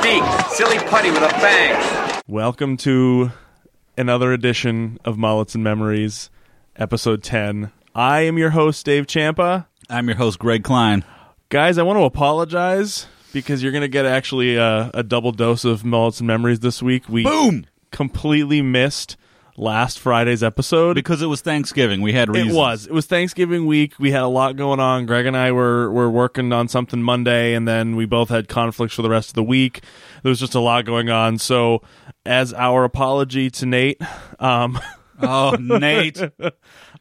Mystique, silly putty with a bang. Welcome to another edition of Mullets and Memories, episode 10. I am your host, Dave Champa. I'm your host, Greg Klein. Guys, I want to apologize because you're going to get actually a, a double dose of Mullets and Memories this week. We Boom! completely missed last Friday's episode. Because it was Thanksgiving, we had reasons. It was. It was Thanksgiving week. We had a lot going on. Greg and I were were working on something Monday, and then we both had conflicts for the rest of the week. There was just a lot going on. So, as our apology to Nate, um, Oh, Nate.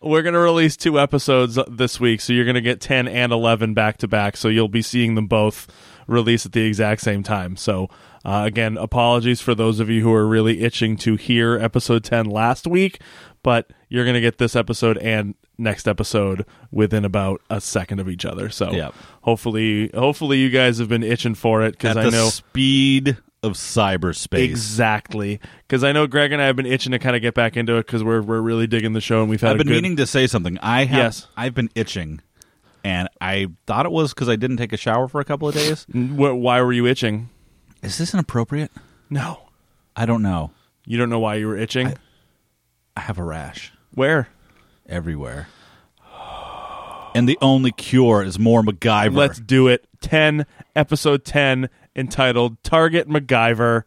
We're going to release two episodes this week. So you're going to get ten and eleven back to back. So you'll be seeing them both release at the exact same time. So. Uh, again, apologies for those of you who are really itching to hear episode 10 last week, but you're going to get this episode and next episode within about a second of each other. So Yep. hopefully, hopefully you guys have been itching for it because I the know speed of cyberspace. exactly because I know Greg and I have been itching to kind of get back into it because we're we're really digging the show and we've had I've been good, meaning to say something. I have. Yes. I've been itching, and I thought it was because I didn't take a shower for a couple of days. Why were you itching? Is this inappropriate? No, I don't know. you don't know why you were itching. I have a rash Where? everywhere, and the only cure is more MacGyver. Let's do it. 10, episode 10, entitled Target MacGyver.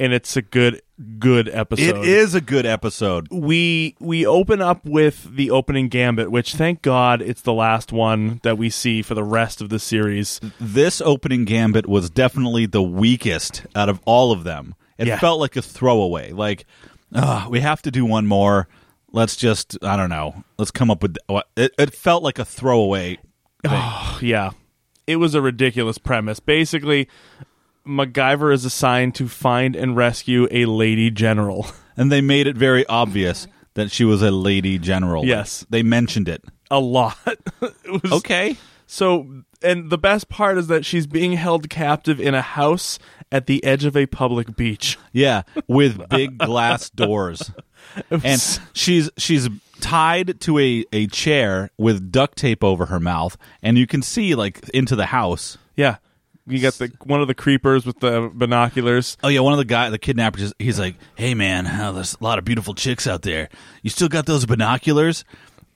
And it's a good, good episode. It is a good episode. We we open up with the opening gambit, which thank God it's the last one that we see for the rest of the series. This opening gambit was definitely the weakest out of all of them. It Yeah. felt like a throwaway. Like, "Ugh, we have to do one more. Let's just, I don't know. Let's come up with. It, it felt like a throwaway. Oh, Yeah. It was a ridiculous premise. Basically, MacGyver is assigned to find and rescue a lady general. And they made it very obvious that she was a lady general. Yes. They mentioned it. A lot. it was Okay. So, and the best part is that she's being held captive in a house at the edge of a public beach. Yeah, with big glass doors. And she's she's tied to a, a chair with duct tape over her mouth, and you can see like into the house. Yeah. You got the one of the creepers with the binoculars. Oh yeah, one of the guy, the kidnapper, just, he's like, "Hey man, oh, there's a lot of beautiful chicks out there. You still got those binoculars?"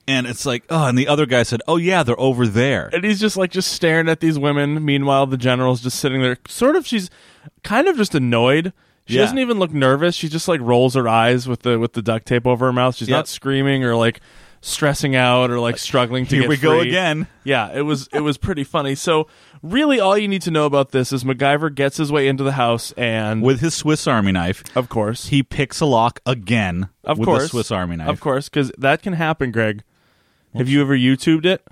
And it's like, oh, and the other guy said, "Oh yeah, they're over there." And he's just like just staring at these women. Meanwhile, the general's just sitting there, sort of. She's kind of just annoyed. She Yeah. doesn't even look nervous. She just like rolls her eyes with the with the duct tape over her mouth. She's Yep. not screaming or like stressing out or like struggling to Here get we go again. Yeah, it was it was pretty funny. So really, all you need to know about this is MacGyver gets his way into the house, and With his Swiss Army knife, of course, he picks a lock again. of with course, Swiss Army knife. of course, because that can happen. Greg, have you ever YouTubed it?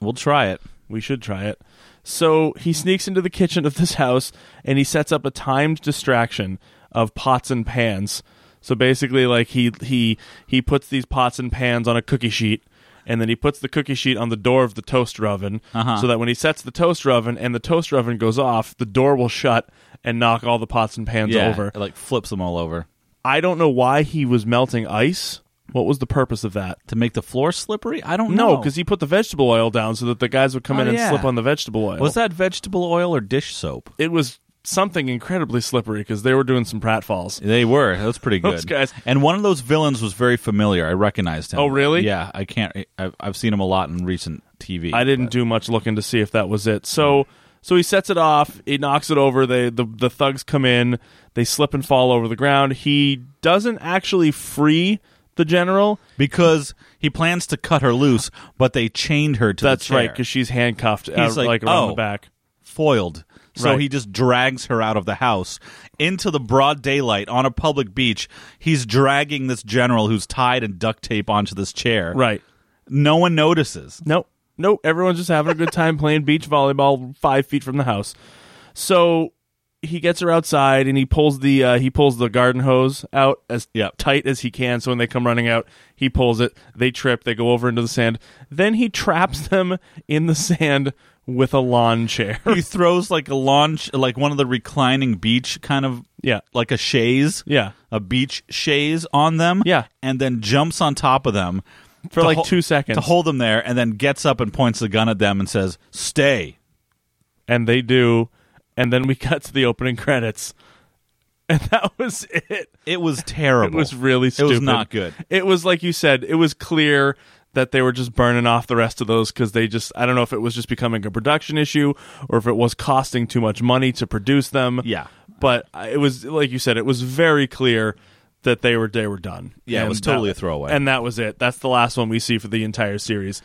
we'll try it. We should try it. So he sneaks into the kitchen of this house and he sets up a timed distraction of pots and pans. So basically, like he he he puts these pots and pans on a cookie sheet, and then he puts the cookie sheet on the door of the toaster oven, Uh-huh. so that when he sets the toaster oven and the toaster oven goes off, the door will shut and knock all the pots and pans Yeah, over. it, like flips them all over I don't know why he was melting ice. What was the purpose of that? to make the floor slippery. I don't know. No, because he put the vegetable oil down so that the guys would come Oh, in and yeah. slip on the vegetable oil. was that vegetable oil or dish soap? it was something incredibly slippery because they were doing some pratfalls. They were. That was pretty good. Those guys- And one of those villains was very familiar. I recognized him. Oh, really? Yeah. I can't. I've, I've seen him a lot in recent TV. I didn't but- do much looking to see if that was it. So so he sets it off, he knocks it over, they the the thugs come in, they slip and fall over the ground. He doesn't actually free the general. because he plans to cut her loose, but they chained her to That's the chair. right, because she's handcuffed uh, He's like, like, around "Oh." the back. foiled. So Right. he just drags her out of the house into the broad daylight on a public beach. He's dragging this general who's tied and duct tape onto this chair. Right. No one notices. Nope. nope. Everyone's just having a good time playing beach volleyball five feet from the house. So he gets her outside and he pulls the uh, he pulls the garden hose out as Yep. tight as he can. So when they come running out, he pulls it. They trip. They go over into the sand. Then he traps them in the sand with a lawn chair. he throws like a launch, like one of the reclining beach kind of, yeah, like a chaise, yeah. a beach chaise on them. Yeah. and then jumps on top of them For to like two seconds. to hold them there, and then gets up and points the gun at them and says, "Stay." and they do. And then we cut to the opening credits, and that was it. It was terrible. It was really stupid. It was not good. It was like you said. It was clear that they were just burning off the rest of those because they just. I don't know if it was just becoming a production issue or if it was costing too much money to produce them. Yeah. but it was like you said. It was very clear that they were they were done. Yeah, it was that- totally a throwaway. And that was it. That's the last one we see for the entire series.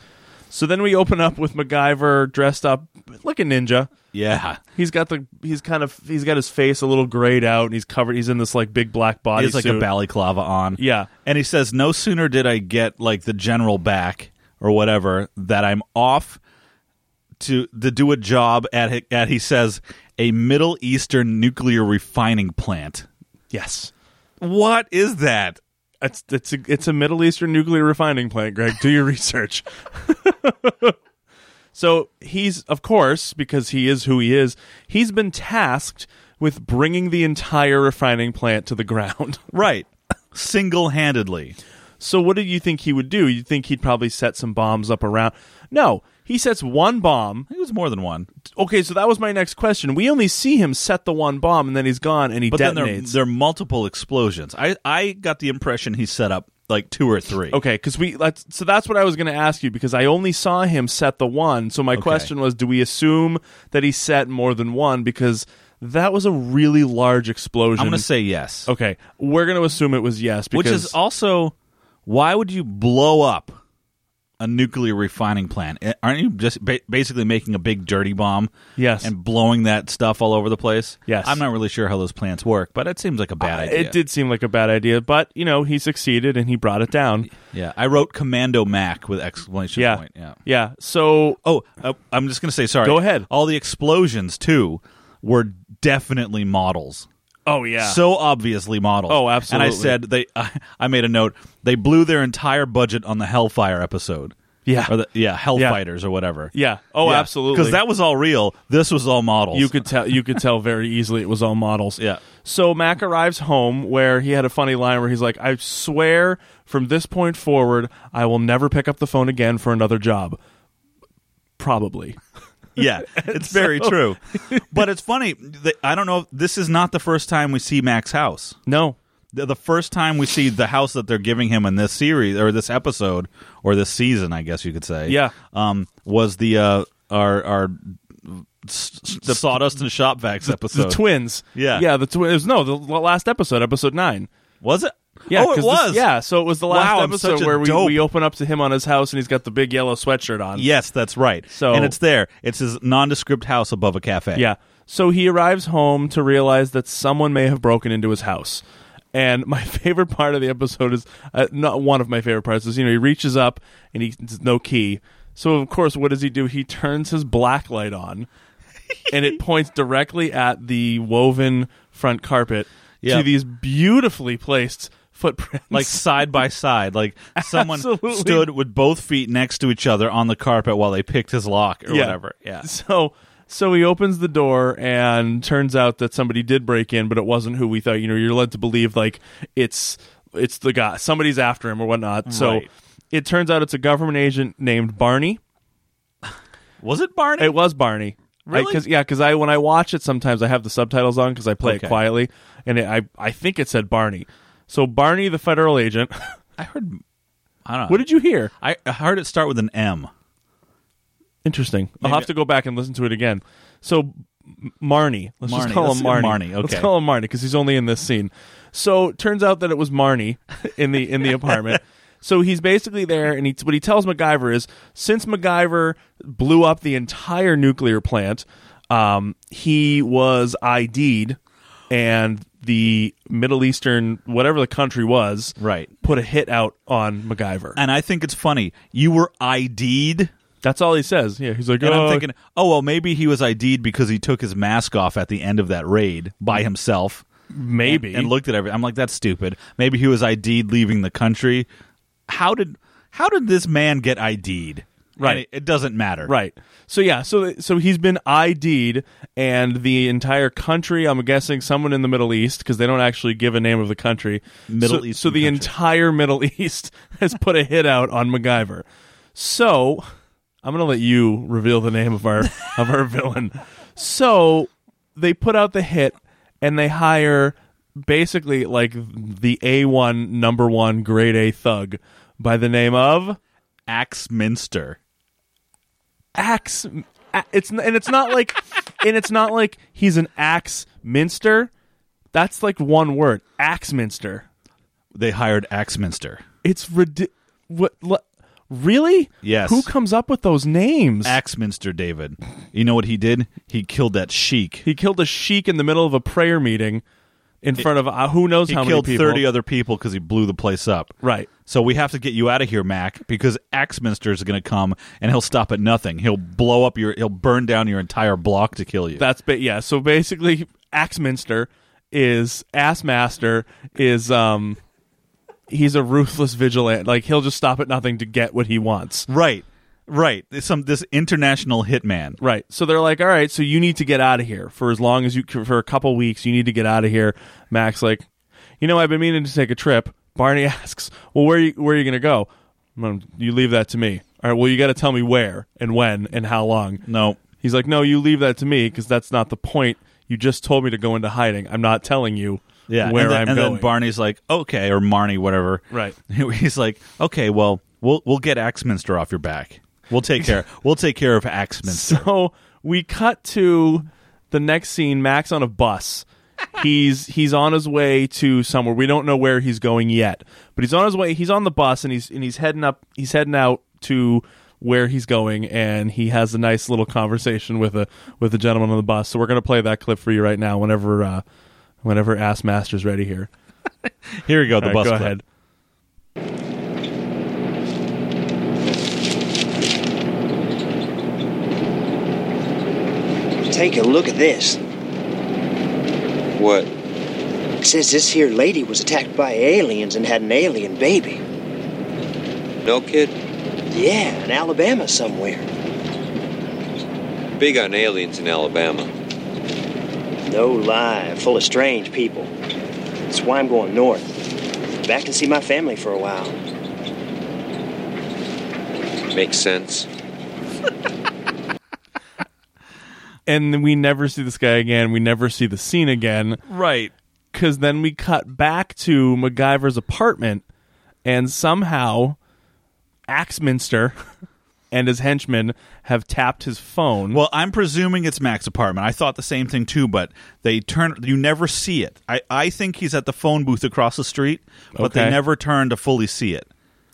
So then we open up with MacGyver dressed up like a ninja. Yeah, He's got the he's kind of he's got his face a little grayed out and he's covered he's in this like big black body he has like a balaclava on. Yeah. and he says, "No sooner did I get like the general back or whatever that I'm off to to do a job at at he says a Middle Eastern nuclear refining plant. Yes. What is that? It's it's a, it's a Middle Eastern nuclear refining plant, Greg. Do your research. so he's of course because he is who he is. He's been tasked with bringing the entire refining plant to the ground. Right, single handedly. So what did you think he would do? You think he'd probably set some bombs up around? No, he sets one bomb. It was more than one, Okay, so that was my next question. We only see him set the one bomb and then he's gone and he but then there, detonates. there are multiple explosions. I I got the impression he set up like two or three. Okay, because we let's, so that's what I was going to ask you because I only saw him set the one. So my question was, do we assume that he set more than one? Because that was a really large explosion. I'm going to say yes. okay. We're going to assume it was yes, because Which is also why would you blow up a nuclear refining plant? Eh, Aren't you just ba- basically making a big dirty bomb? Yes. and blowing that stuff all over the place. Yes. I'm not really sure how those plants work, but it seems like a bad idea. it did seem like a bad idea. But you know, he succeeded and he brought it down. Yeah, I wrote Commando Mac with exclamation Yeah, point. Yeah. yeah. So Oh, uh, I'm just going to say sorry. Go ahead. All the explosions too were definitely models. Oh yeah, so obviously models. Oh, absolutely. And I said they. I, I made a note. They blew their entire budget on the Hellfire episode. Yeah. or the, yeah, Hellfighters or whatever. yeah. Oh, absolutely. Because that was all real. This was all models. You could tell. You could tell very easily it was all models. Yeah. So Mac arrives home where he had a funny line where he's like, "I swear, from this point forward, I will never pick up the phone again for another job." Probably. yeah, it's very true. But it's funny. that- I don't know. This is not the first time we see Mac's house. No. The, the first time we see the house that they're giving him in this series or this episode or this season, I guess you could say. Yeah. Um, was the uh our our s- sawdust and shop vacs episode? The twins. Yeah. Yeah. The twins. No, the last episode, episode nine. was it? Yeah, oh, it was. This, yeah, so it was the last Wow, episode where we, dope. we open up to him on his house and he's got the big yellow sweatshirt on. Yes, that's right. So- and it's there. It's his nondescript house above a cafe. Yeah. So he arrives home to realize that someone may have broken into his house. And my favorite part of the episode is uh, not one of my favorite parts is you know he reaches up and he there's no key. So of course, what does he do? He turns his black light on, and it points directly at the woven front carpet Yeah. to these beautifully placed footprints. like side by side. Like someone Absolutely. stood with both feet next to each other on the carpet while they picked his lock or Yeah. whatever. Yeah. So so he opens the door and turns out that somebody did break in, but it wasn't who we thought. You know, you're led to believe like it's it's the guy. Somebody's after him or whatnot. So Right. it turns out it's a government agent named Barney. Was it Barney? It was Barney. Really? Cause, yeah, because I when I watch it, sometimes I have the subtitles on because I play Okay. it quietly, and it, I I think it said Barney. So Barney, the federal agent. I heard. I don't know. what did you hear? I I heard it start with an M. Interesting. I'll Maybe- have to go back and listen to it again. So M- Marnie, let's Marnie. just call Let's him say Marnie. Marnie, Let's okay. call him Marnie because he's only in this scene. So turns out that it was Marnie in the in the apartment. So he's basically there, and he, what he tells MacGyver is, since MacGyver blew up the entire nuclear plant, um, he was ID'd, and the Middle Eastern, whatever the country was, Right. put a hit out on MacGyver. And I think it's funny. You were ID'd. That's all he says. Yeah, he's like, And oh, I'm thinking, oh well, maybe he was ID'd because he took his mask off at the end of that raid by himself. maybe. and looked at everything. I'm like, that's stupid. Maybe he was ID'd leaving the country. How did how did this man get ID'd? Right. It, it doesn't matter. Right. So yeah, so so he's been ID'd, and the entire country. I'm guessing someone in the Middle East because they don't actually give a name of the country. Middle so, Eastern So the country. entire Middle East has put a hit out on MacGyver. So I'm gonna let you reveal the name of our of our villain. So they put out the hit, and they hire basically like the A1 number one grade A thug by the name of. Axminster. Axe it's and it's not like and it's not like he's an axe minster that's like one word axe minster They hired Axminster. it's ridi- what le- really Yes. who comes up with those names Axminster David. You know what he did? He killed that sheik. he killed a sheik in the middle of a prayer meeting in front of uh, who knows He how killed many people 30 other people because he blew the place up. right So we have to get you out of here, Mac, because Axminster is going to come and he'll stop at nothing. He'll blow up your, he'll burn down your entire block to kill you. that's ba- yeah so basically axminster is Assmaster is um he's a ruthless vigilante like he'll just stop at nothing to get what he wants right, right. Some this international hitman. Right. So they're like, all right, so you need to get out of here for as long as you for a couple weeks. You need to get out of here. Max like, you know, I've been meaning to take a trip. Barney asks, well, where you, where are you going to go? "Um, You leave that to me. All right. Well, you got to tell me where and when and how long. No, He's like, no, you leave that to me because that's not the point. You just told me to go into hiding. I'm not telling you yeah. where and then, I'm and going. then Barney's like, okay, or Marnie, whatever. Right. He's like, okay, well, we'll we'll get Axminster off your back. We'll take care. we'll take care of Axminster. So we cut to the next scene. Max on a bus. he's he's on his way to somewhere. We don't know where he's going yet, but he's on his way. He's on the bus and he's and he's heading up. He's heading out to where he's going, and he has a nice little conversation with a with a gentleman on the bus. So we're gonna play that clip for you right now. Whenever uh, whenever Ass Master's ready here. Here we go. The All right, bus go clip. ahead. Take a look at this. What? It says this here lady was attacked by aliens and had an alien baby. No kid? Yeah, in Alabama somewhere. Big on aliens in Alabama. No lie, full of strange people. That's why I'm going north. Back to see my family for a while. Makes sense. And we never see this guy again. We never see the scene again. Right. because then we cut back to MacGyver's apartment, and somehow Axminster and his henchmen have tapped his phone. Well, I'm presuming it's Mac's apartment. I thought the same thing too, but they turn. You never see it. I, I think he's at the phone booth across the street, but they never turn to fully see it.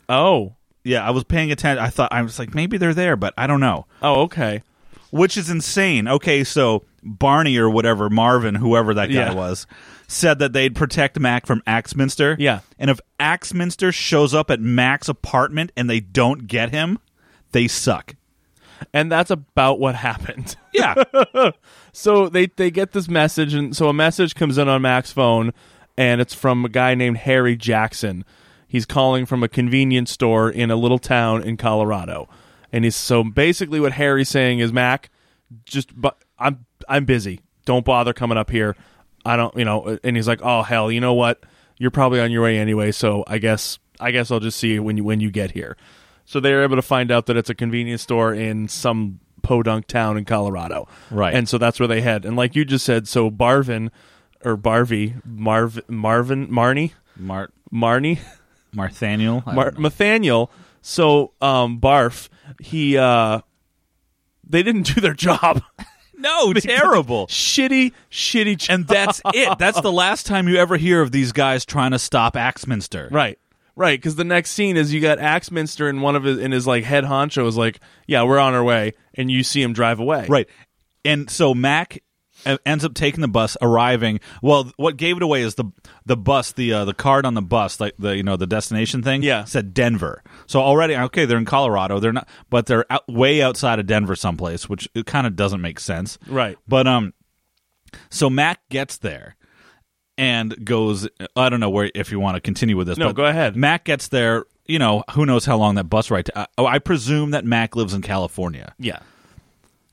oh, Yeah, I was paying attention. I thought I was like maybe they're there, but I don't know. oh, okay. Which is insane. Okay, so Barney or whatever Marvin, whoever that guy Yeah. was, said that they'd protect Mac from Axminster. Yeah. and if Axminster shows up at Mac's apartment and they don't get him, they suck. And that's about what happened. Yeah, so they they get this message, and so a message comes in on Mac's phone, and it's from a guy named Harry Jackson. He's calling from a convenience store in a little town in Colorado, and he's so basically what Harry's saying is Mac, just but I'm I'm busy. Don't bother coming up here. I don't, you know. And he's like, oh hell, you know what? You're probably on your way anyway, so I guess I guess I'll just see you when you when you get here. So they're able to find out that it's a convenience store in some podunk town in Colorado. Right. And so that's where they head. And like you just said, so Barvin or Barvey, Marv, Marvin, Marnie, Mart Marnie, Marthaniel. Mar-. Nathaniel. So um, Barf, he, uh, they didn't do their job. no, terrible. shitty, shitty job. And that's it. That's the last time you ever hear of these guys trying to stop Axminster. Right. Right, because the next scene is you got Axminster and one of his in his like head honcho is like, yeah, we're on our way, and you see him drive away. Right. And so Mac ends up taking the bus, arriving. Well, what gave it away is the the bus, the uh, the card on the bus, like the you know the destination thing, Yeah. said Denver. So already, okay, they're in Colorado. They're not, but they're out, way outside of Denver, someplace, which it kind of doesn't make sense, Right. But um, so Mac gets there and goes. I don't know where if you want to continue with this. No, but go ahead. Mac gets there. You know, who knows how long that bus ride? To, uh, oh, I presume that Mac lives in California. Yeah.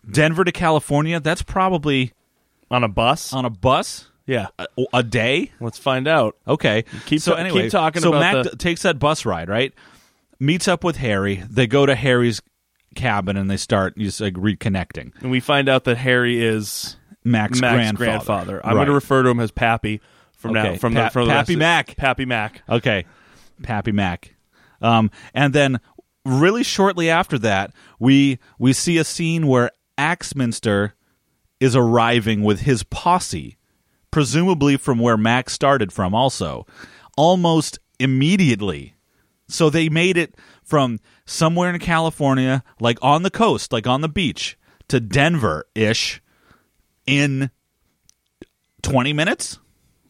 Denver to California. That's probably On a bus? on a bus yeah. a, a day. Let's find out. Okay. Keep so ta- anyway, keep talking so about Mac the- takes that bus ride, right? Meets up with Harry. They go to Harry's cabin and they start just like reconnecting. And we find out that Harry is Mac's, Mac's grandfather. grandfather. I'm Right. going to refer to him as Pappy from now Okay. from Pa- the from Pappy rest Mac. Pappy Mac. Okay. Pappy Mac. Um, and then really shortly after that, we we see a scene where Axminster is arriving with his posse, presumably from where Max started from also, almost immediately. So they made it from somewhere in California, like on the coast, like on the beach, to Denver ish in 20 minutes.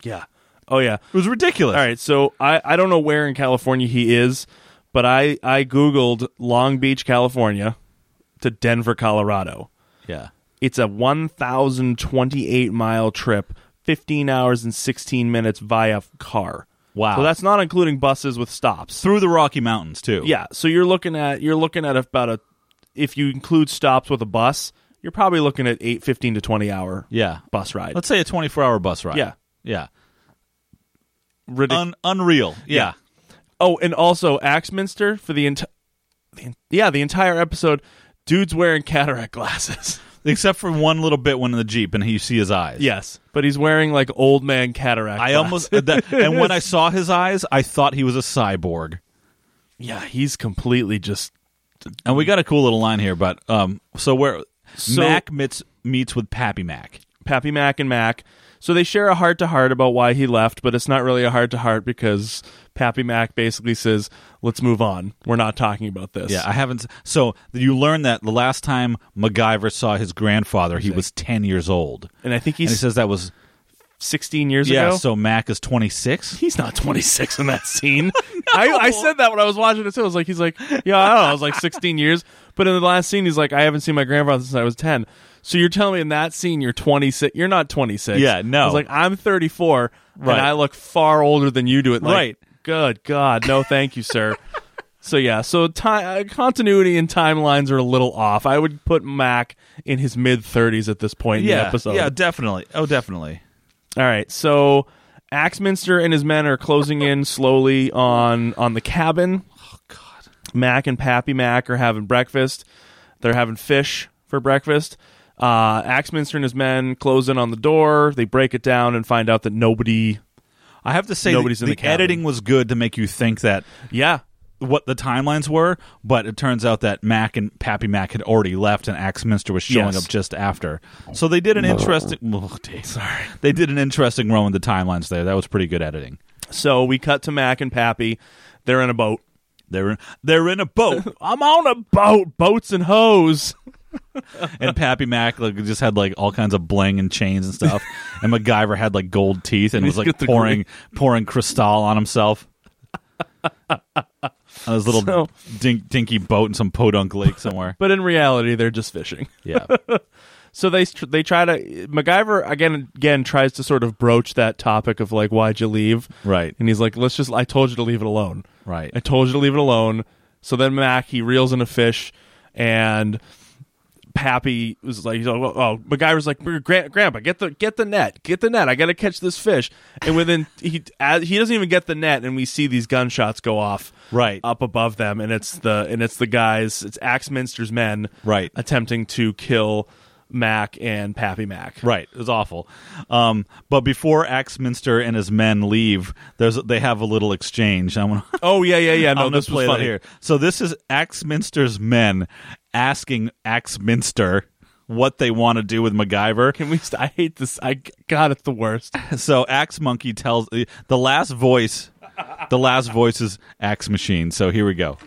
Yeah. Oh yeah. It was ridiculous. All right, so I, I don't know where in California he is, but I, I Googled Long Beach, California to Denver, Colorado. Yeah. It's a 1,028 mile trip, 15 hours and 16 minutes via car. Wow. So that's not including buses with stops. through the Rocky Mountains too. Yeah, so you're looking at you're looking at about a if you include stops with a bus, you're probably looking at 8 15 to 20 hour yeah. bus ride. Let's say a twenty-four hour bus ride. Yeah. yeah, Ridic- Un- unreal. Yeah. Oh, and also Axminster for the entire yeah, the entire episode dude's wearing cataract glasses. except for one little bit when in the jeep and you see his eyes. yes, but he's wearing like old man cataract I almost that, and when I saw his eyes, I thought he was a cyborg. Yeah, he's completely just And we got a cool little line here, but um, so where So- Mac meets meets with Pappy Mac. Pappy Mac and Mac. So they share a heart to heart about why he left, but it's not really a heart to heart because Pappy Mac basically says, "Let's move on. We're not talking about this." Yeah, I haven't. So you learn that the last time MacGyver saw his grandfather, he was ten years old, and I think and he says that was 16 years yeah. ago. So Mac is twenty six. he's not 26 in that scene. I, I said that when I was watching it too. I was like, he's like, yeah, I don't know. I was like 16 years. But in the last scene, he's like, I haven't seen my grandfather since I was 10. So you're telling me in that scene you're 26? You're not 26. Yeah, no. I was like, I'm 34, Right. and I look far older than you do. It like, Right. Good God, no, thank you, sir. so yeah, so ti uh, continuity and timelines are a little off. I would put Mac in his mid 30s at this point in Yeah, the episode. yeah, definitely. Oh, definitely. All right, so Axminster and his men are closing in slowly on on the cabin. Oh God! Mac and Pappy Mac are having breakfast. They're having fish for breakfast. Uh, Axminster and his men close in on the door. They break it down and find out that nobody. I have to say, Nobody's the, in the the cabin. editing was good to make you think that Yeah, what the timelines were, but it turns out that Mac and Pappy Mac had already left, and Axminster was showing Yes. up just after. So they did an interesting. Oh, Dave. Sorry, they did an interesting run with the timelines there. That was pretty good editing. so we cut to Mac and Pappy. They're in a boat. They're in, they're in a boat, I'm on a boat. Boats and hoes. and Pappy Mac like just had like all kinds of bling and chains and stuff, and MacGyver had like gold teeth and was like pouring pouring crystal on himself. on his little So- dink, dinky boat in some podunk lake somewhere. But in reality, they're just fishing. Yeah. So they they try to MacGyver again again tries to sort of broach that topic of like why'd you leave Right. and he's like let's just I told you to leave it alone Right. I told you to leave it alone so then Mac he reels in a fish and Pappy was like, he's like, oh, oh, MacGyver's like, Gra- Grandpa, get the get the net, get the net. I got to catch this fish. And within he he doesn't even get the net, and we see these gunshots go off Right. up above them, and it's the and it's the guys, it's Axminster's men, Right. attempting to kill Mac and Pappy Mac. Right, it was awful. Um, but before Axminster and his men leave, there's they have a little exchange. I'm gonna, Oh yeah, yeah, yeah. No, this play was that funny. here. So this is Axminster's men asking Axminster what they want to do with MacGyver. Can we? St- I hate this. I God, it's the worst. So Axe Monkey tells the last voice. The last voice is Axe Machine. So here we go.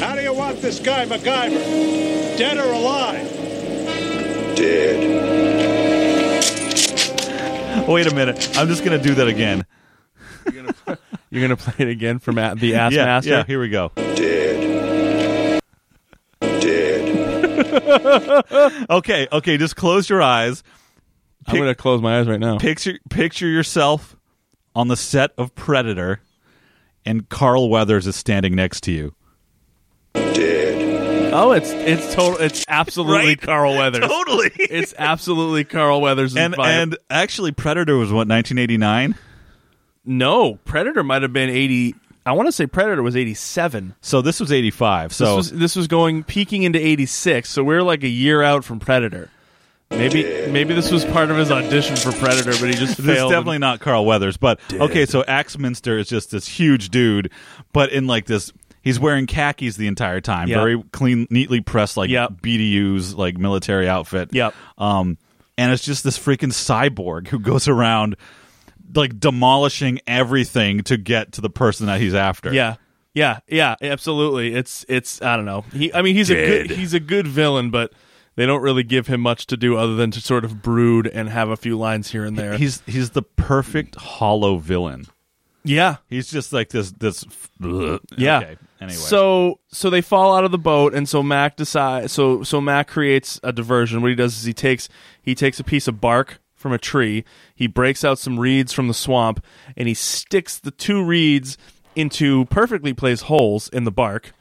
How do you want this guy, MacGyver? Dead or alive? Dead. Wait a minute. I'm just gonna do that again. You're gonna play it again for Matt, the Ass yeah, Master. yeah. Here we go. Dead. Dead. Okay, okay. Just close your eyes. I'm gonna close my eyes right now. Picture picture yourself on the set of Predator, and Carl Weathers is standing next to you. Dead. Oh, it's it's total. It's absolutely Right? Carl Weathers. Totally. It's absolutely Carl Weathers. and and actually, Predator was what 1989. no, Predator might have been eighty. I want to say Predator was eighty seven. So this was 85. This So was this was going peaking into eighty six. So we're like a year out from Predator. Maybe maybe this was part of his audition for Predator, but he just This is failed. definitely not Carl Weathers, but okay. So Axminster is just this huge dude, but in like this, he's wearing khakis the entire time, Yep. very clean, neatly pressed, like Yep. BDU's like military outfit. Yep. Um, and it's just this freaking cyborg who goes around like demolishing everything to get to the person that he's after. Yeah. Yeah, yeah, absolutely. It's it's I don't know. He I mean he's a good he's a good villain, but they don't really give him much to do other than to sort of brood and have a few lines here and there. He's he's the perfect hollow villain. Yeah. He's just like this this. Yeah. Okay. Anyway. So so they fall out of the boat and so Mac decides so so Mac creates a diversion. What he does is he takes he takes a piece of bark from a tree, he breaks out some reeds from the swamp, and he sticks the two reeds into perfectly placed holes in the bark.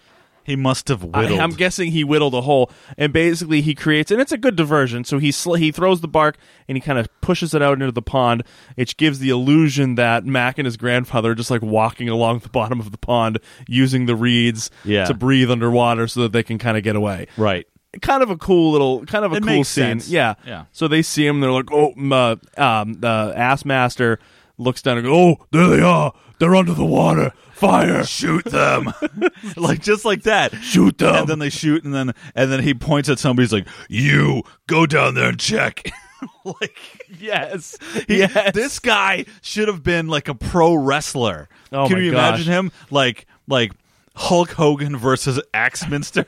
He must have whittled. I, whittled. am guessing he whittled a hole, and basically he creates, and it's a good diversion. So he sl- he throws the bark and he kind of pushes it out into the pond, which gives the illusion that Mac and his grandfather are just like walking along the bottom of the pond using the reeds Yeah. to breathe underwater so that they can kind of get away. right. Kind of a cool little, kind of a It cool makes scene. sense. Yeah, Yeah. So they see him, they're like, oh, m- uh, um, the ass master looks down and goes, oh, there they are, they're under the water, fire, shoot them like just like that shoot them. and then they shoot and then and then he points at somebody he's like you go down there and check like yes, yes. this guy should have been like a pro wrestler Oh can you gosh. imagine him like like hulk hogan versus axminster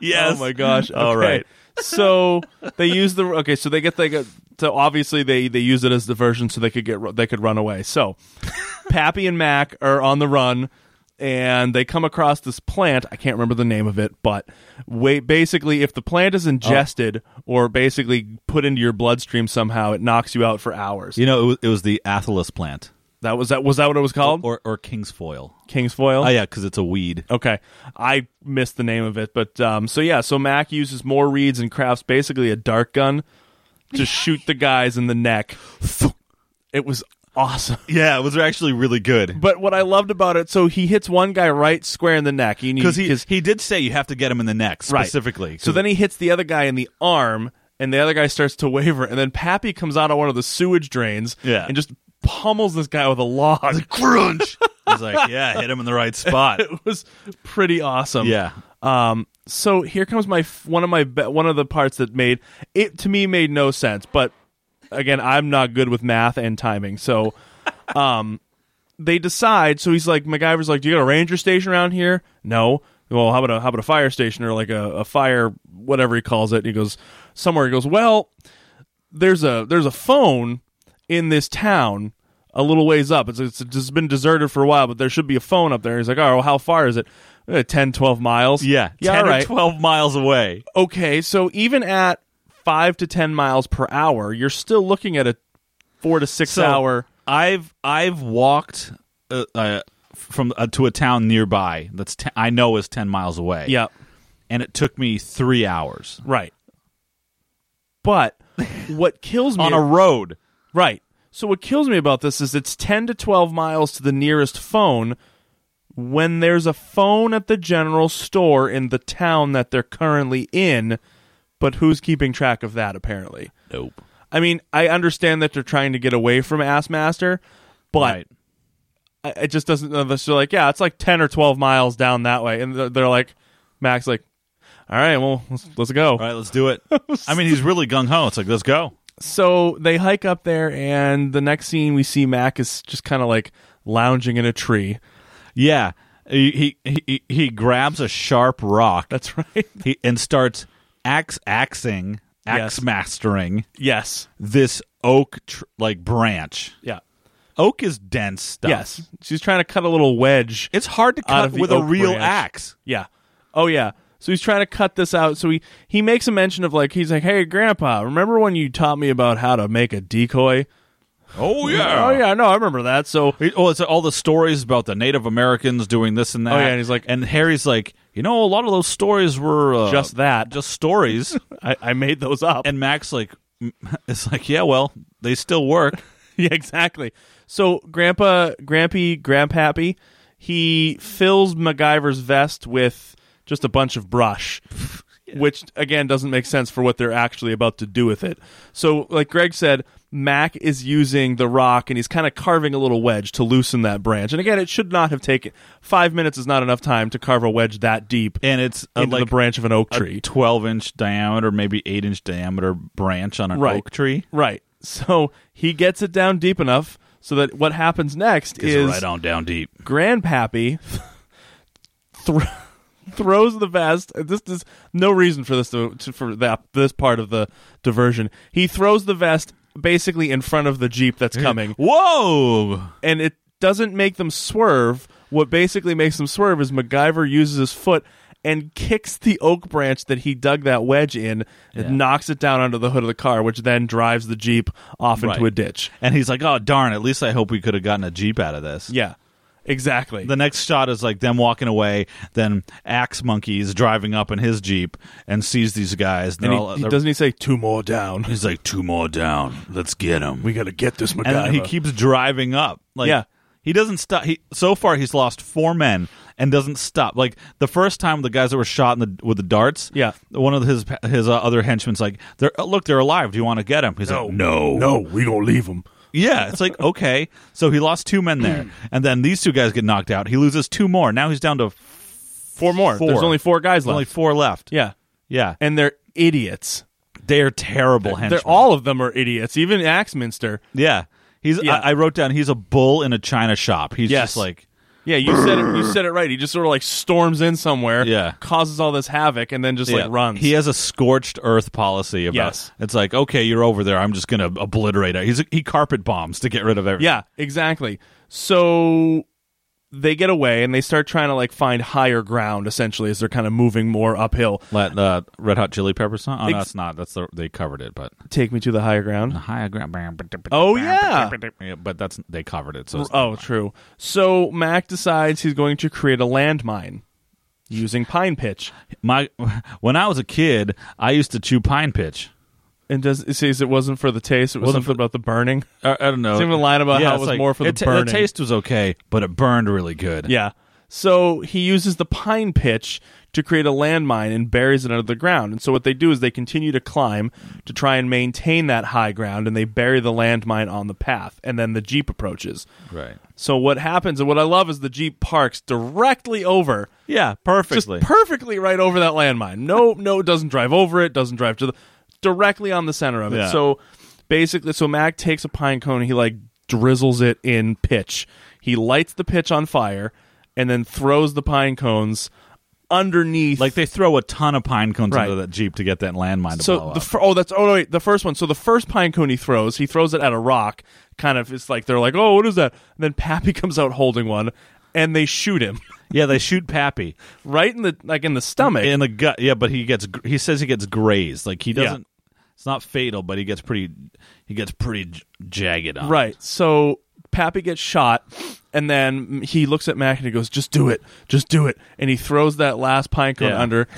yes Oh my gosh! All Okay. right. So they use the okay. So they get they so obviously they they use it as diversion so they could get they could run away. So Pappy and Mac are on the run. And they come across this plant. I can't remember the name of it, but wait, basically, if the plant is ingested or basically put into your bloodstream somehow, it knocks you out for hours. you know it was, it was the athelas plant That was that was that what it was called? or or king's foil King's foil. oh yeah because it's a weed Okay, I missed the name of it, but um, so yeah, so Mac uses more reeds and crafts basically a dart gun to shoot the guys in the neck. It was awesome. yeah it was actually really good But what I loved about it, so he hits one guy right square in the neck because he he did say you have to get him in the neck right. specifically. So then he hits the other guy in the arm, and the other guy starts to waver, and then Pappy comes out of one of the sewage drains, Yeah. and just pummels this guy with a log. crunch. He's like, yeah, hit him in the right spot. it was pretty awesome. Yeah. Um. So here comes my f- one of my be- one of the parts that made it to me made no sense, but again, I'm not good with math and timing, so um, they decide. So he's like, MacGyver's like, "Do you got a ranger station around here?" No. Well, how about a how about a fire station or like a, a fire whatever he calls it? And he goes somewhere. He goes, well, there's a there's a phone in this town a little ways up. It's, it's just been deserted for a while, but there should be a phone up there. He's like, oh, well, how far is it? Uh, 10, 12 miles. Yeah, yeah, 10 all right. or 12 miles away. Okay, so even at five to 10 miles per hour, you're still looking at a four to six So, hour. I've I've walked uh, uh, from uh, to a town nearby that's te- I know is 10 miles away. Yeah, And it took me 3 hours right. But what kills me on a road. Right. So what kills me about this is it's 10 to 12 miles to the nearest phone when there's a phone at the general store in the town that they're currently in, but who's keeping track of that apparently? Nope. I mean, I understand that they're trying to get away from Assmaster, but Right. I- it just doesn't. They're like, yeah, it's like 10 or 12 miles down that way. And they're, they're like, Max, like, all right, well, let's, let's go. All right, let's do it. I mean, he's really gung ho. It's like, let's go. So they hike up there, and the next scene we see Mac is just kind of like lounging in a tree. Yeah. He he he, he grabs a sharp rock That's right. he, and starts axe axing axe Yes. mastering Yes. this oak tr- like branch. Yeah. Oak is dense stuff. Yes. She's trying to cut a little wedge. It's hard to cut with a real branch. axe. Yeah. Oh yeah. So he's trying to cut this out. So he he makes a mention of like he's like, "Hey, Grandpa, remember when you taught me about how to make a decoy?" Oh yeah. Oh yeah, no, I remember that. So Oh, it's all the stories about the Native Americans doing this and that. Oh, yeah, and he's like- and Harry's like, you know, a lot of those stories were uh, Just that. just stories. I, I made those up. and Max like, it's like, yeah, well, they still work. yeah, exactly. So Grandpa, Grampy, Grandpappy, he fills MacGyver's vest with just a bunch of brush, which again doesn't make sense for what they're actually about to do with it. So, like Greg said, Mac is using the rock and he's kind of carving a little wedge to loosen that branch. And again, it should not have taken five minutes is not enough time to carve a wedge that deep And it's into like the branch of an oak tree. twelve inch diameter, maybe eight inch diameter branch on an Right. oak tree. Right. So he gets it down deep enough so that what happens next Gets is right on down deep. Grandpappy th- throws the vest. This is no reason for this to, to for that this part of the diversion. He throws the vest basically in front of the jeep that's coming, Whoa! and it doesn't make them swerve. What basically makes them swerve is MacGyver uses his foot and kicks the oak branch that he dug that wedge in and knocks it down onto the hood of the car, which then drives the jeep off into Right. a ditch. And he's like, oh darn! At least I hope we could have gotten a jeep out of this. Yeah, exactly. The next shot is like them walking away. Then Axe Monkey is driving up in his jeep and sees these guys. and he, all- he- doesn't he say two more down? He's like, two more down. Let's get him. We got to get this MacGyver. and he keeps driving up. Like, Yeah. he doesn't stop. He so far he's lost four men and doesn't stop. Like the first time the guys that were shot in the with the darts. Yeah. one of his his uh, other henchmen's like, they're look, they're alive. Do you want to get him?" He's like, no, no, we gonna leave him. Yeah, it's like okay. So he lost two men there, and then these two guys get knocked out. He loses two more. Now he's down to Four more. Four. There's only four guys there's left. only four left. yeah, yeah, and they're idiots. they're terrible henchmen. They're all of them are idiots. Even Axminster. yeah. He's. Yeah. I, I wrote down. He's a bull in a china shop. He's Yes. just like. Yeah, you said it. You said it right. He just sort of like storms in somewhere. Yeah. causes all this havoc, and then just Yeah. like runs. He has a scorched earth policy about Yes. it's like, okay, you're over there. I'm just gonna obliterate it. He's he carpet bombs to get rid of everything. yeah, exactly. So they get away and they start trying to like find higher ground. Essentially, as they're kind of moving more uphill. Let uh, Red Hot Chili Peppers song. Oh, no, Ex- that's not. That's the, they covered it, but Take me to the higher ground. higher ground. Oh, yeah. yeah, but that's they covered it. So Oh, true. So Mac decides he's going to create a landmine using pine pitch. my when I was a kid, I used to chew pine pitch. And does it says it wasn't for the taste? It was Wasn't something about the burning. I, I don't know. It's even a line about how it it's was like- more for the it ta- burning. The taste was okay, but it burned really good. Yeah. So he uses the pine pitch to create a landmine and buries it under the ground. And so what they do is they continue to climb to try and maintain that high ground, and they bury the landmine on the path. And then the jeep approaches. right. So what happens, and what I love is the jeep parks directly over Yeah, just perfectly. perfectly right over that landmine. No, no, it doesn't drive over it. Doesn't drive to the directly on the center of it. Yeah. So basically, so Mac takes a pine cone. He like drizzles it in pitch. He lights the pitch on fire, and then throws the pine cones underneath. like they throw a ton of pine cones Right. into that jeep to get that landmine to so blow the up. fir- oh that's oh no, wait the first one. So the first pine cone he throws, he throws it at a rock. Kind of, it's like they're like, oh, what is that? And then Pappy comes out holding one, and they shoot him yeah, they shoot Pappy. right in the like in the stomach. in the gut. Yeah, but he gets he says he gets grazed. Like he doesn't. It's not fatal, but he gets pretty he gets pretty j- jagged on. it. Right. So Pappy gets shot, and then he looks at Mac and he goes, "Just do it, just do it." And he throws that last pine cone Yeah. under.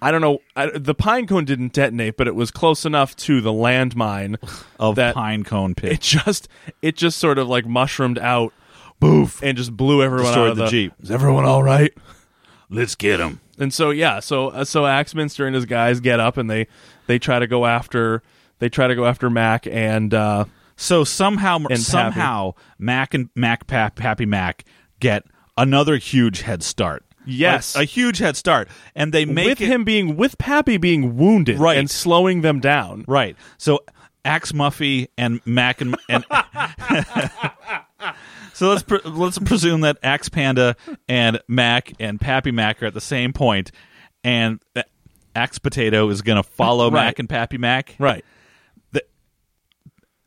I don't know. I, the pine cone didn't detonate, but it was close enough to the landmine of that pine cone it pitch. just it just sort of like mushroomed out, boof, and just blew everyone Destroyed out of the the, Jeep. Is everyone all right? Let's get him. And so yeah, so uh, so Axminster and his guys get up and they they try to go after they try to go after Mac and uh, So somehow, And somehow, Mac and Mac Pap, Happy Mac get another huge head start. Yes. Like, a huge head start, and they make with it him being with Pappy being wounded Right. and slowing them down. right. So Axe Muffy and Mac and, and so let's pre- let's presume that Axe Panda and Mac and Pappy Mac are at the same point, and Axe Potato is going to follow Right. Mac and Pappy Mac. Right.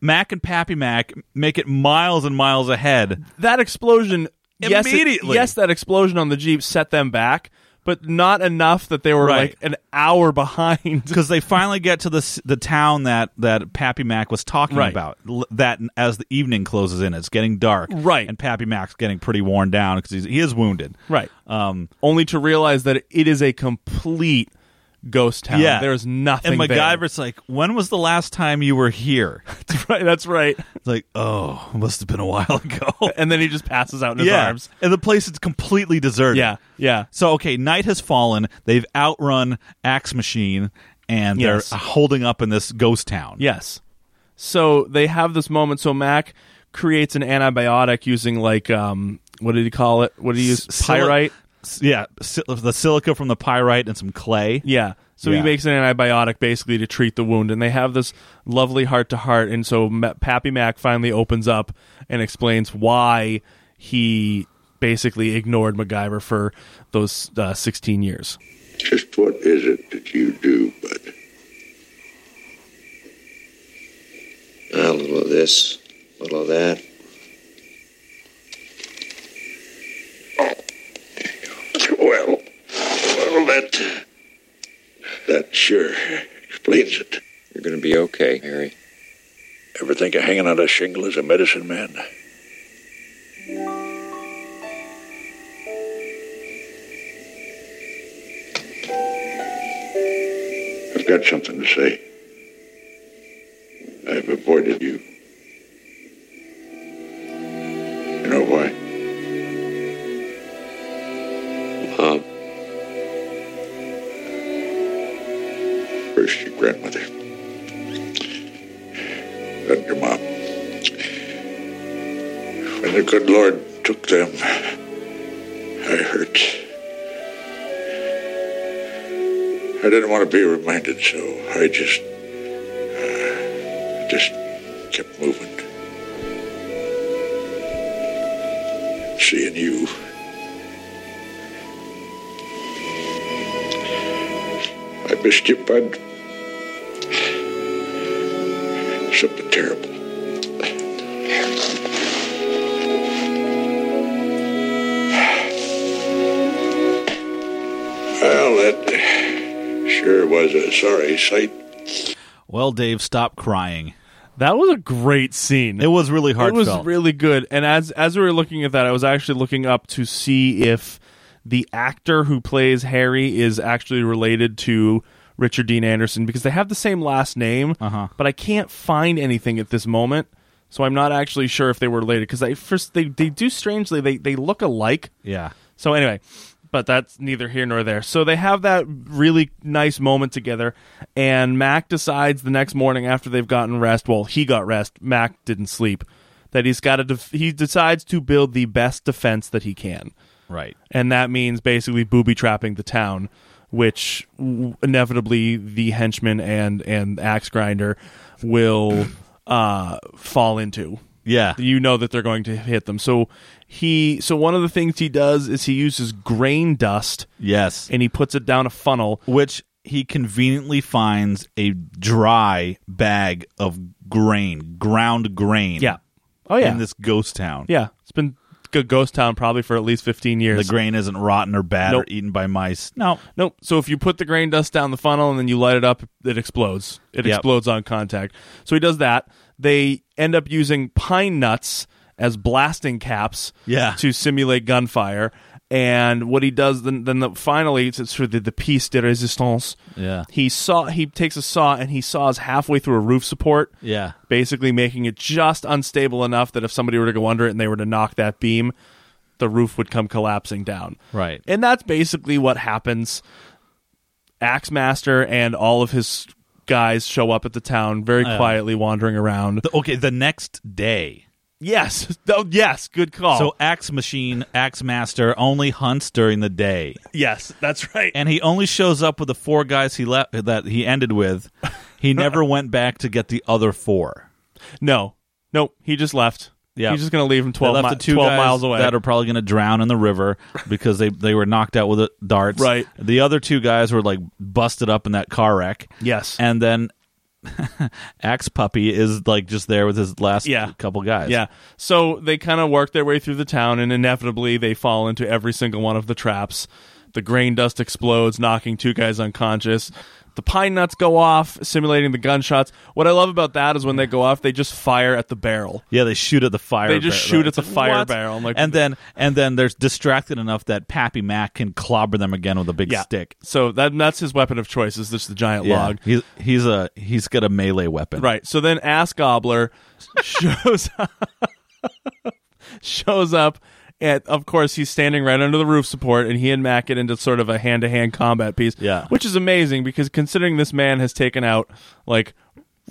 Mac and Pappy Mac make it miles and miles ahead. That explosion yes, it- Immediately. yes, that explosion on the Jeep set them back, but not enough that they were Right. like an hour behind. because they finally get to the s- the town that that Pappy Mac was talking Right. about. L- that as the evening closes in, it's getting dark, Right. And Pappy Mac's getting pretty worn down because he is wounded, Right. Um, Only to realize that it is a complete ghost town. Yeah. There's nothing and there. MacGyver's like, "When was the last time you were here?" right, that's right. It's like, "Oh, it must have been a while ago." And then he just passes out in his yeah, arms. and the place is completely deserted. Yeah, yeah. So okay, night has fallen. They've outrun Axe Machine, and Yes. they're holding up in this ghost town. Yes. So they have this moment. So Mac creates an antibiotic using like um what did he call it? What did he use? Pyrite. S- Yeah, si- the silica from the pyrite and some clay. Yeah. So he makes an antibiotic basically to treat the wound, and they have this lovely heart to heart. And so Ma- Pappy Mac finally opens up and explains why he basically ignored MacGyver for those uh, 16 years. Just what is it that you do, Bud? A little of this, a little of that. Well, well, that that sure explains it. You're going to be okay, Harry. Ever think of hanging on a shingle as a medicine man? I've got something to say. I've avoided you. You grandmother. and your mom. When the good Lord took them, I hurt. I didn't want to be reminded, so I just, uh, just kept moving. Seeing you. I missed you, bud. Terrible. Well, that sure was a sorry sight. Well, Dave, stop crying. That was a great scene. It was really hard. It was really good. And as as we were looking at that, I was actually looking up to see if the actor who plays Harry is actually related to Richard Dean Anderson because they have the same last name, Uh-huh. but I can't find anything at this moment. So I'm not actually sure if they were related because they first they, they do strangely they they look alike. yeah. So anyway, but that's neither here nor there. So they have that really nice moment together, and Mac decides the next morning after they've gotten rest. Well, he got rest. Mac didn't sleep. That he's got to. Def- he decides to build the best defense that he can, Right. and that means basically booby trapping the town, which w- inevitably the henchman and and axe grinder will uh, fall into Yeah. you know that they're going to hit them. So he so one of the things he does is he uses grain dust Yes. and he puts it down a funnel. Which he conveniently finds a dry bag of grain, ground grain. Yeah. Oh yeah. In this ghost town. yeah. A ghost town probably for at least 15 years. The grain isn't rotten or bad Nope. or eaten by mice. No. Nope. So if you put the grain dust down the funnel and then you light it up, it explodes. It Yep. explodes on contact. So he does that. They end up using pine nuts as blasting caps Yeah. to simulate gunfire. And what he does then, then the, finally, it's, it's for the, the piece de resistance. Yeah. He saw he takes a saw and he saws halfway through a roof support, Yeah. basically making it just unstable enough that if somebody were to go under it and they were to knock that beam, the roof would come collapsing down. Right. And that's basically what happens. Axemaster and all of his guys show up at the town very Yeah. quietly wandering around. The- okay, the next day. Yes. Oh, yes, good call. So Axe Machine, Axe Master only hunts during the day. yes, that's right. And he only shows up with the four guys he left that he ended with. He never went back to get the other four. no. Nope, he just left. Yeah. He's just going to leave him They 12, left mi- the two 12 guys miles away. that are probably going to drown in the river because they they were knocked out with the darts. Right. The other two guys were like busted up in that car wreck. yes. And then Axe Puppy is like just there with his last Yeah. couple guys. Yeah. So they kind of work their way through the town, and inevitably they fall into every single one of the traps. The grain dust explodes, knocking two guys unconscious. The pine nuts go off, simulating the gunshots. What I love about that is when they go off, they just fire at the barrel. Yeah, they shoot at the fire. They just bar- shoot at the fire what? barrel. I'm like- and then and then they're distracted enough that Pappy Mac can clobber them again with a big Yeah. stick. So that that's his weapon of choice is just the giant Yeah. log. He's he's a he's got a melee weapon. Right. So then Ass Gobbler shows shows up and of course he's standing right under the roof support and he and Mac get into sort of a hand to hand combat piece. Yeah. Which is amazing because considering this man has taken out like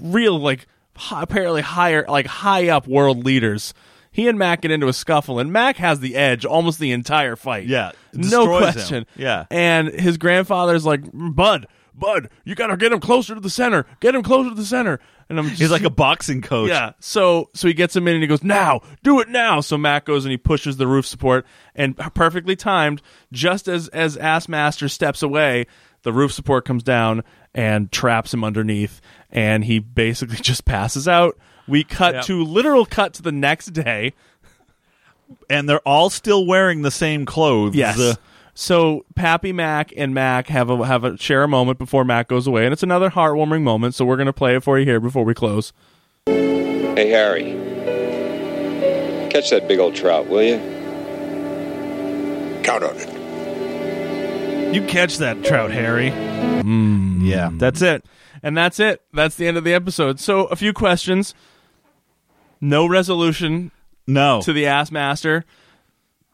real like hi- apparently higher like high up world leaders. He and Mac get into a scuffle, and Mac has the edge almost the entire fight. Yeah. no Destroys him. question. Yeah. and his grandfather's like, "Bud, Bud, you gotta get him closer to the center. Get him closer to the center." And I'm just, He's like a boxing coach. yeah. So so he gets him in and he goes, "Now, do it now." So Mac goes and he pushes the roof support and perfectly timed, just as as Ass Master steps away, the roof support comes down and traps him underneath and he basically just passes out. We cut Yep. to literal cut to the next day. And they're all still wearing the same clothes. Yes. Uh, so Pappy Mac and Mac have a have a share a moment before Mac goes away, and it's another heartwarming moment. So we're gonna play it for you here before we close. Hey, Harry. Catch that big old trout, will you? Count on it. you catch that trout, Harry. Mm. Yeah, that's it. And that's it. That's the end of the episode. So a few questions. No resolution No. to the ass master.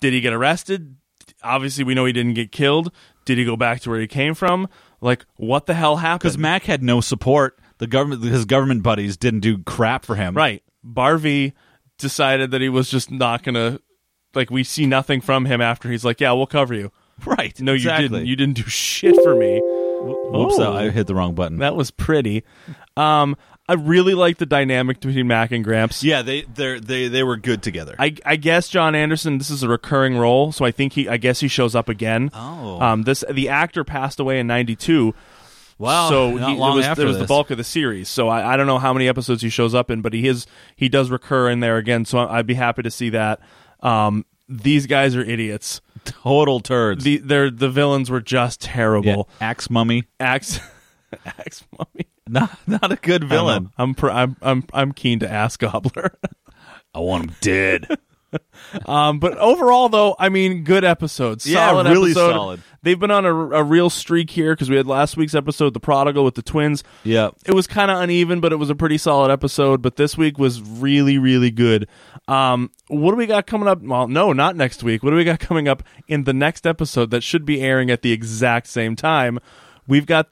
Did he get arrested? Obviously, we know he didn't get killed. Did he go back to where he came from? Like, what the hell happened? Because Mac had no support. The government, his government buddies didn't do crap for him. right, Barvey decided that he was just not gonna. Like, we see nothing from him after he's like, "Yeah, we'll cover you." Right. No, exactly. you didn't. You didn't do shit for me. Whoops! Oh. I hit the wrong button. That was pretty. Um, I really like the dynamic between Mac and Gramps. yeah, they they they they were good together. I, I guess John Anderson. This is a recurring role, so I think he. I guess he shows up again. Oh. um, this the actor passed away in '92. Wow, so not he, long it was, after it was the bulk of the series. So I, I don't know how many episodes he shows up in, but he is he does recur in there again. So I'd be happy to see that. Um, these guys are idiots. Total turds. The they're, the villains were just yeah. terrible. Axe Mummy, Axe, Axe Mummy. not not a good villain. I'm pr- I'm I'm I'm keen to ask Gobbler. I want him dead. Um, but overall, though, I mean, good episode. Yeah, Solid really episode. solid. They've been on a, a real streak here because we had last week's episode, The Prodigal with the twins. yeah. It was kind of uneven, but it was a pretty solid episode. But this week was really, really good. Um, what do we got coming up? Well, no, not next week. What do we got coming up in the next episode that should be airing at the exact same time? We've got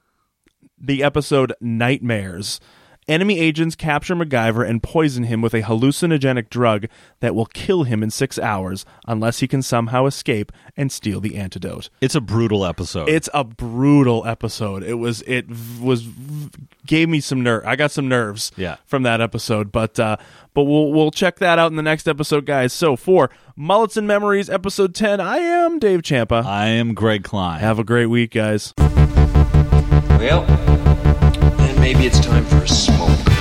the episode Nightmares. Enemy agents capture MacGyver and poison him with a hallucinogenic drug that will kill him in six hours unless he can somehow escape and steal the antidote. It's a brutal episode. It's a brutal episode. It was it was gave me some nerve. I got some nerves Yeah. from that episode, but uh but we'll we'll check that out in the next episode, guys. So for Mullets and Memories episode 10, I am Dave Champa. I am Greg Klein. Have a great week, guys. Well, then maybe it's time for a smoke.